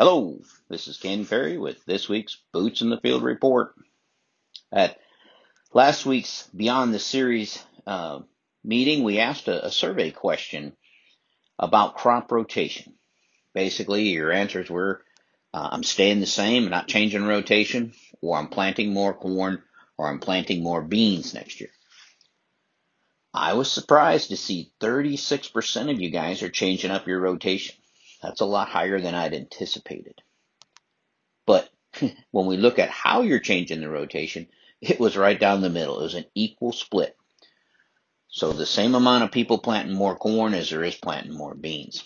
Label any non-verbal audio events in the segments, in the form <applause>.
Hello, this is Ken Perry with this week's Boots in the Field report. At last week's Beyond the Series uh, meeting, we asked a, a, survey question about crop rotation. Basically, your answers were uh, I'm staying the same, I'm not changing rotation, or I'm planting more corn, or I'm planting more beans next year. I was surprised to see 36% of you guys are changing up your rotation. That's a lot higher than I'd anticipated. But <laughs> when we look at how you're changing the rotation, it was right down the middle. It was an equal split. So the same amount of people planting more corn as there is planting more beans.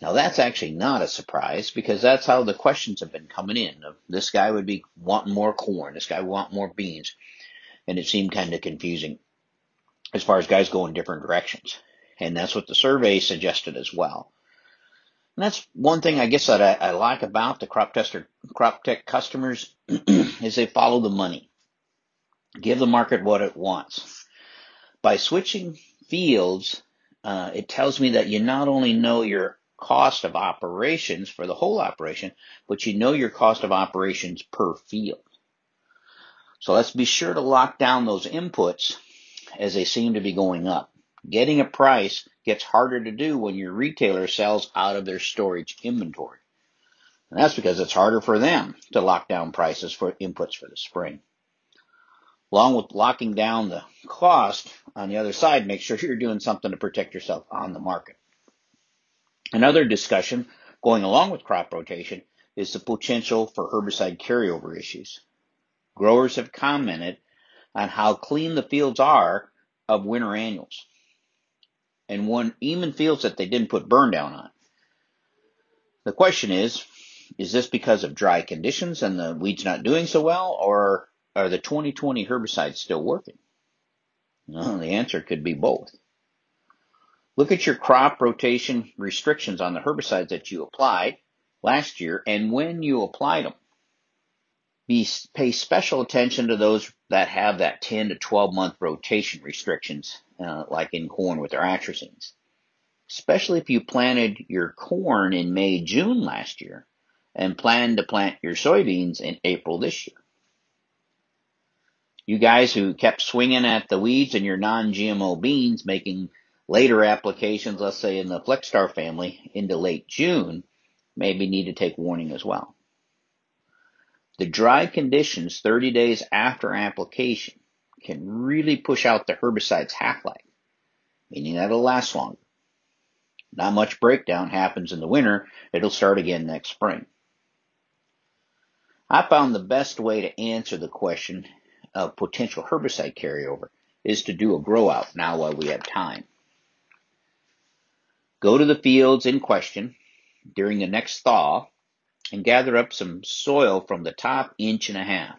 Now that's actually not a surprise because that's how the questions have been coming in. This guy would be wanting more corn. This guy would want more beans. And it seemed kind of confusing as far as guys going different directions. And that's what the survey suggested as well. And that's one thing I guess that I, I like about the crop tester, crop tech customers <clears throat> is they follow the money. Give the market what it wants. By switching fields, uh, it tells me that you not only know your cost of operations for the whole operation, but you know your cost of operations per field. So let's be sure to lock down those inputs as they seem to be going up. Getting a price gets harder to do when your retailer sells out of their storage inventory. And that's because it's harder for them to lock down prices for inputs for the spring. Along with locking down the cost on the other side, make sure you're doing something to protect yourself on the market. Another discussion going along with crop rotation is the potential for herbicide carryover issues. Growers have commented on how clean the fields are of winter annuals and one even fields that they didn't put burn down on. The question is, is this because of dry conditions and the weeds not doing so well, or are the 2020 herbicides still working? Well, the answer could be both. Look at your crop rotation restrictions on the herbicides that you applied last year and when you applied them. Be, pay special attention to those that have that 10 to 12 month rotation restrictions uh, like in corn with their atrazines. Especially if you planted your corn in May, June last year and plan to plant your soybeans in April this year. You guys who kept swinging at the weeds in your non-GMO beans, making later applications, let's say in the Flexstar family, into late June, maybe need to take warning as well. The dry conditions 30 days after application can really push out the herbicide's half-life, meaning that it'll last longer. Not much breakdown happens in the winter. It'll start again next spring. I found the best way to answer the question of potential herbicide carryover is to do a grow out now while we have time. Go to the fields in question during the next thaw and gather up some soil from the top inch and a half.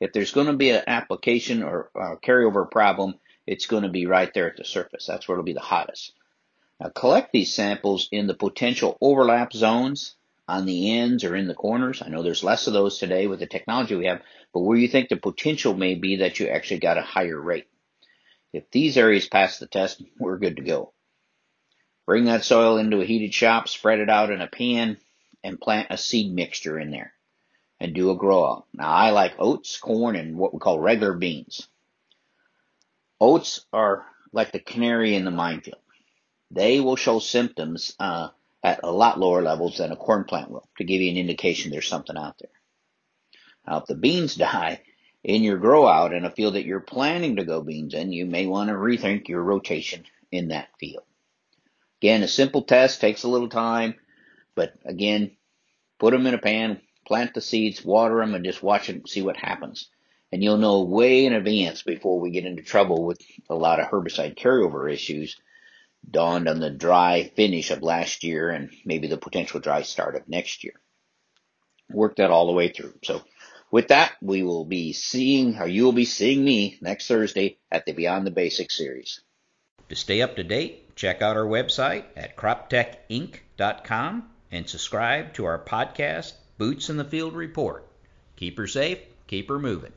If there's going to be an application or, or carryover problem, it's going to be right there at the surface. That's where it'll be the hottest. Now collect these samples in the potential overlap zones on the ends or in the corners. I know there's less of those today with the technology we have, but where you think the potential may be that you actually got a higher rate. If these areas pass the test, we're good to go. Bring that soil into a heated shop, spread it out in a pan, and plant a seed mixture in there and do a grow out. Now I like oats, corn, and what we call regular beans. Oats are like the canary in the minefield. They will show symptoms uh, at a lot lower levels than a corn plant will to give you an indication there's something out there. Now if the beans <laughs> die in your grow out in a field that you're planning to go beans in, you may want to rethink your rotation in that field. Again, a simple test takes a little time, but again, put them in a pan, plant the seeds, water them, and just watch and see what happens. And you'll know way in advance before we get into trouble with a lot of herbicide carryover issues dawned on the dry finish of last year and maybe the potential dry start of next year. Work that all the way through. So with that, we will be seeing, or you will be seeing me next Thursday at the Beyond the Basics series. To stay up to date, check out our website at croptechinc.com and subscribe to our podcast Boots in the Field Report. Keep her safe, keep her moving.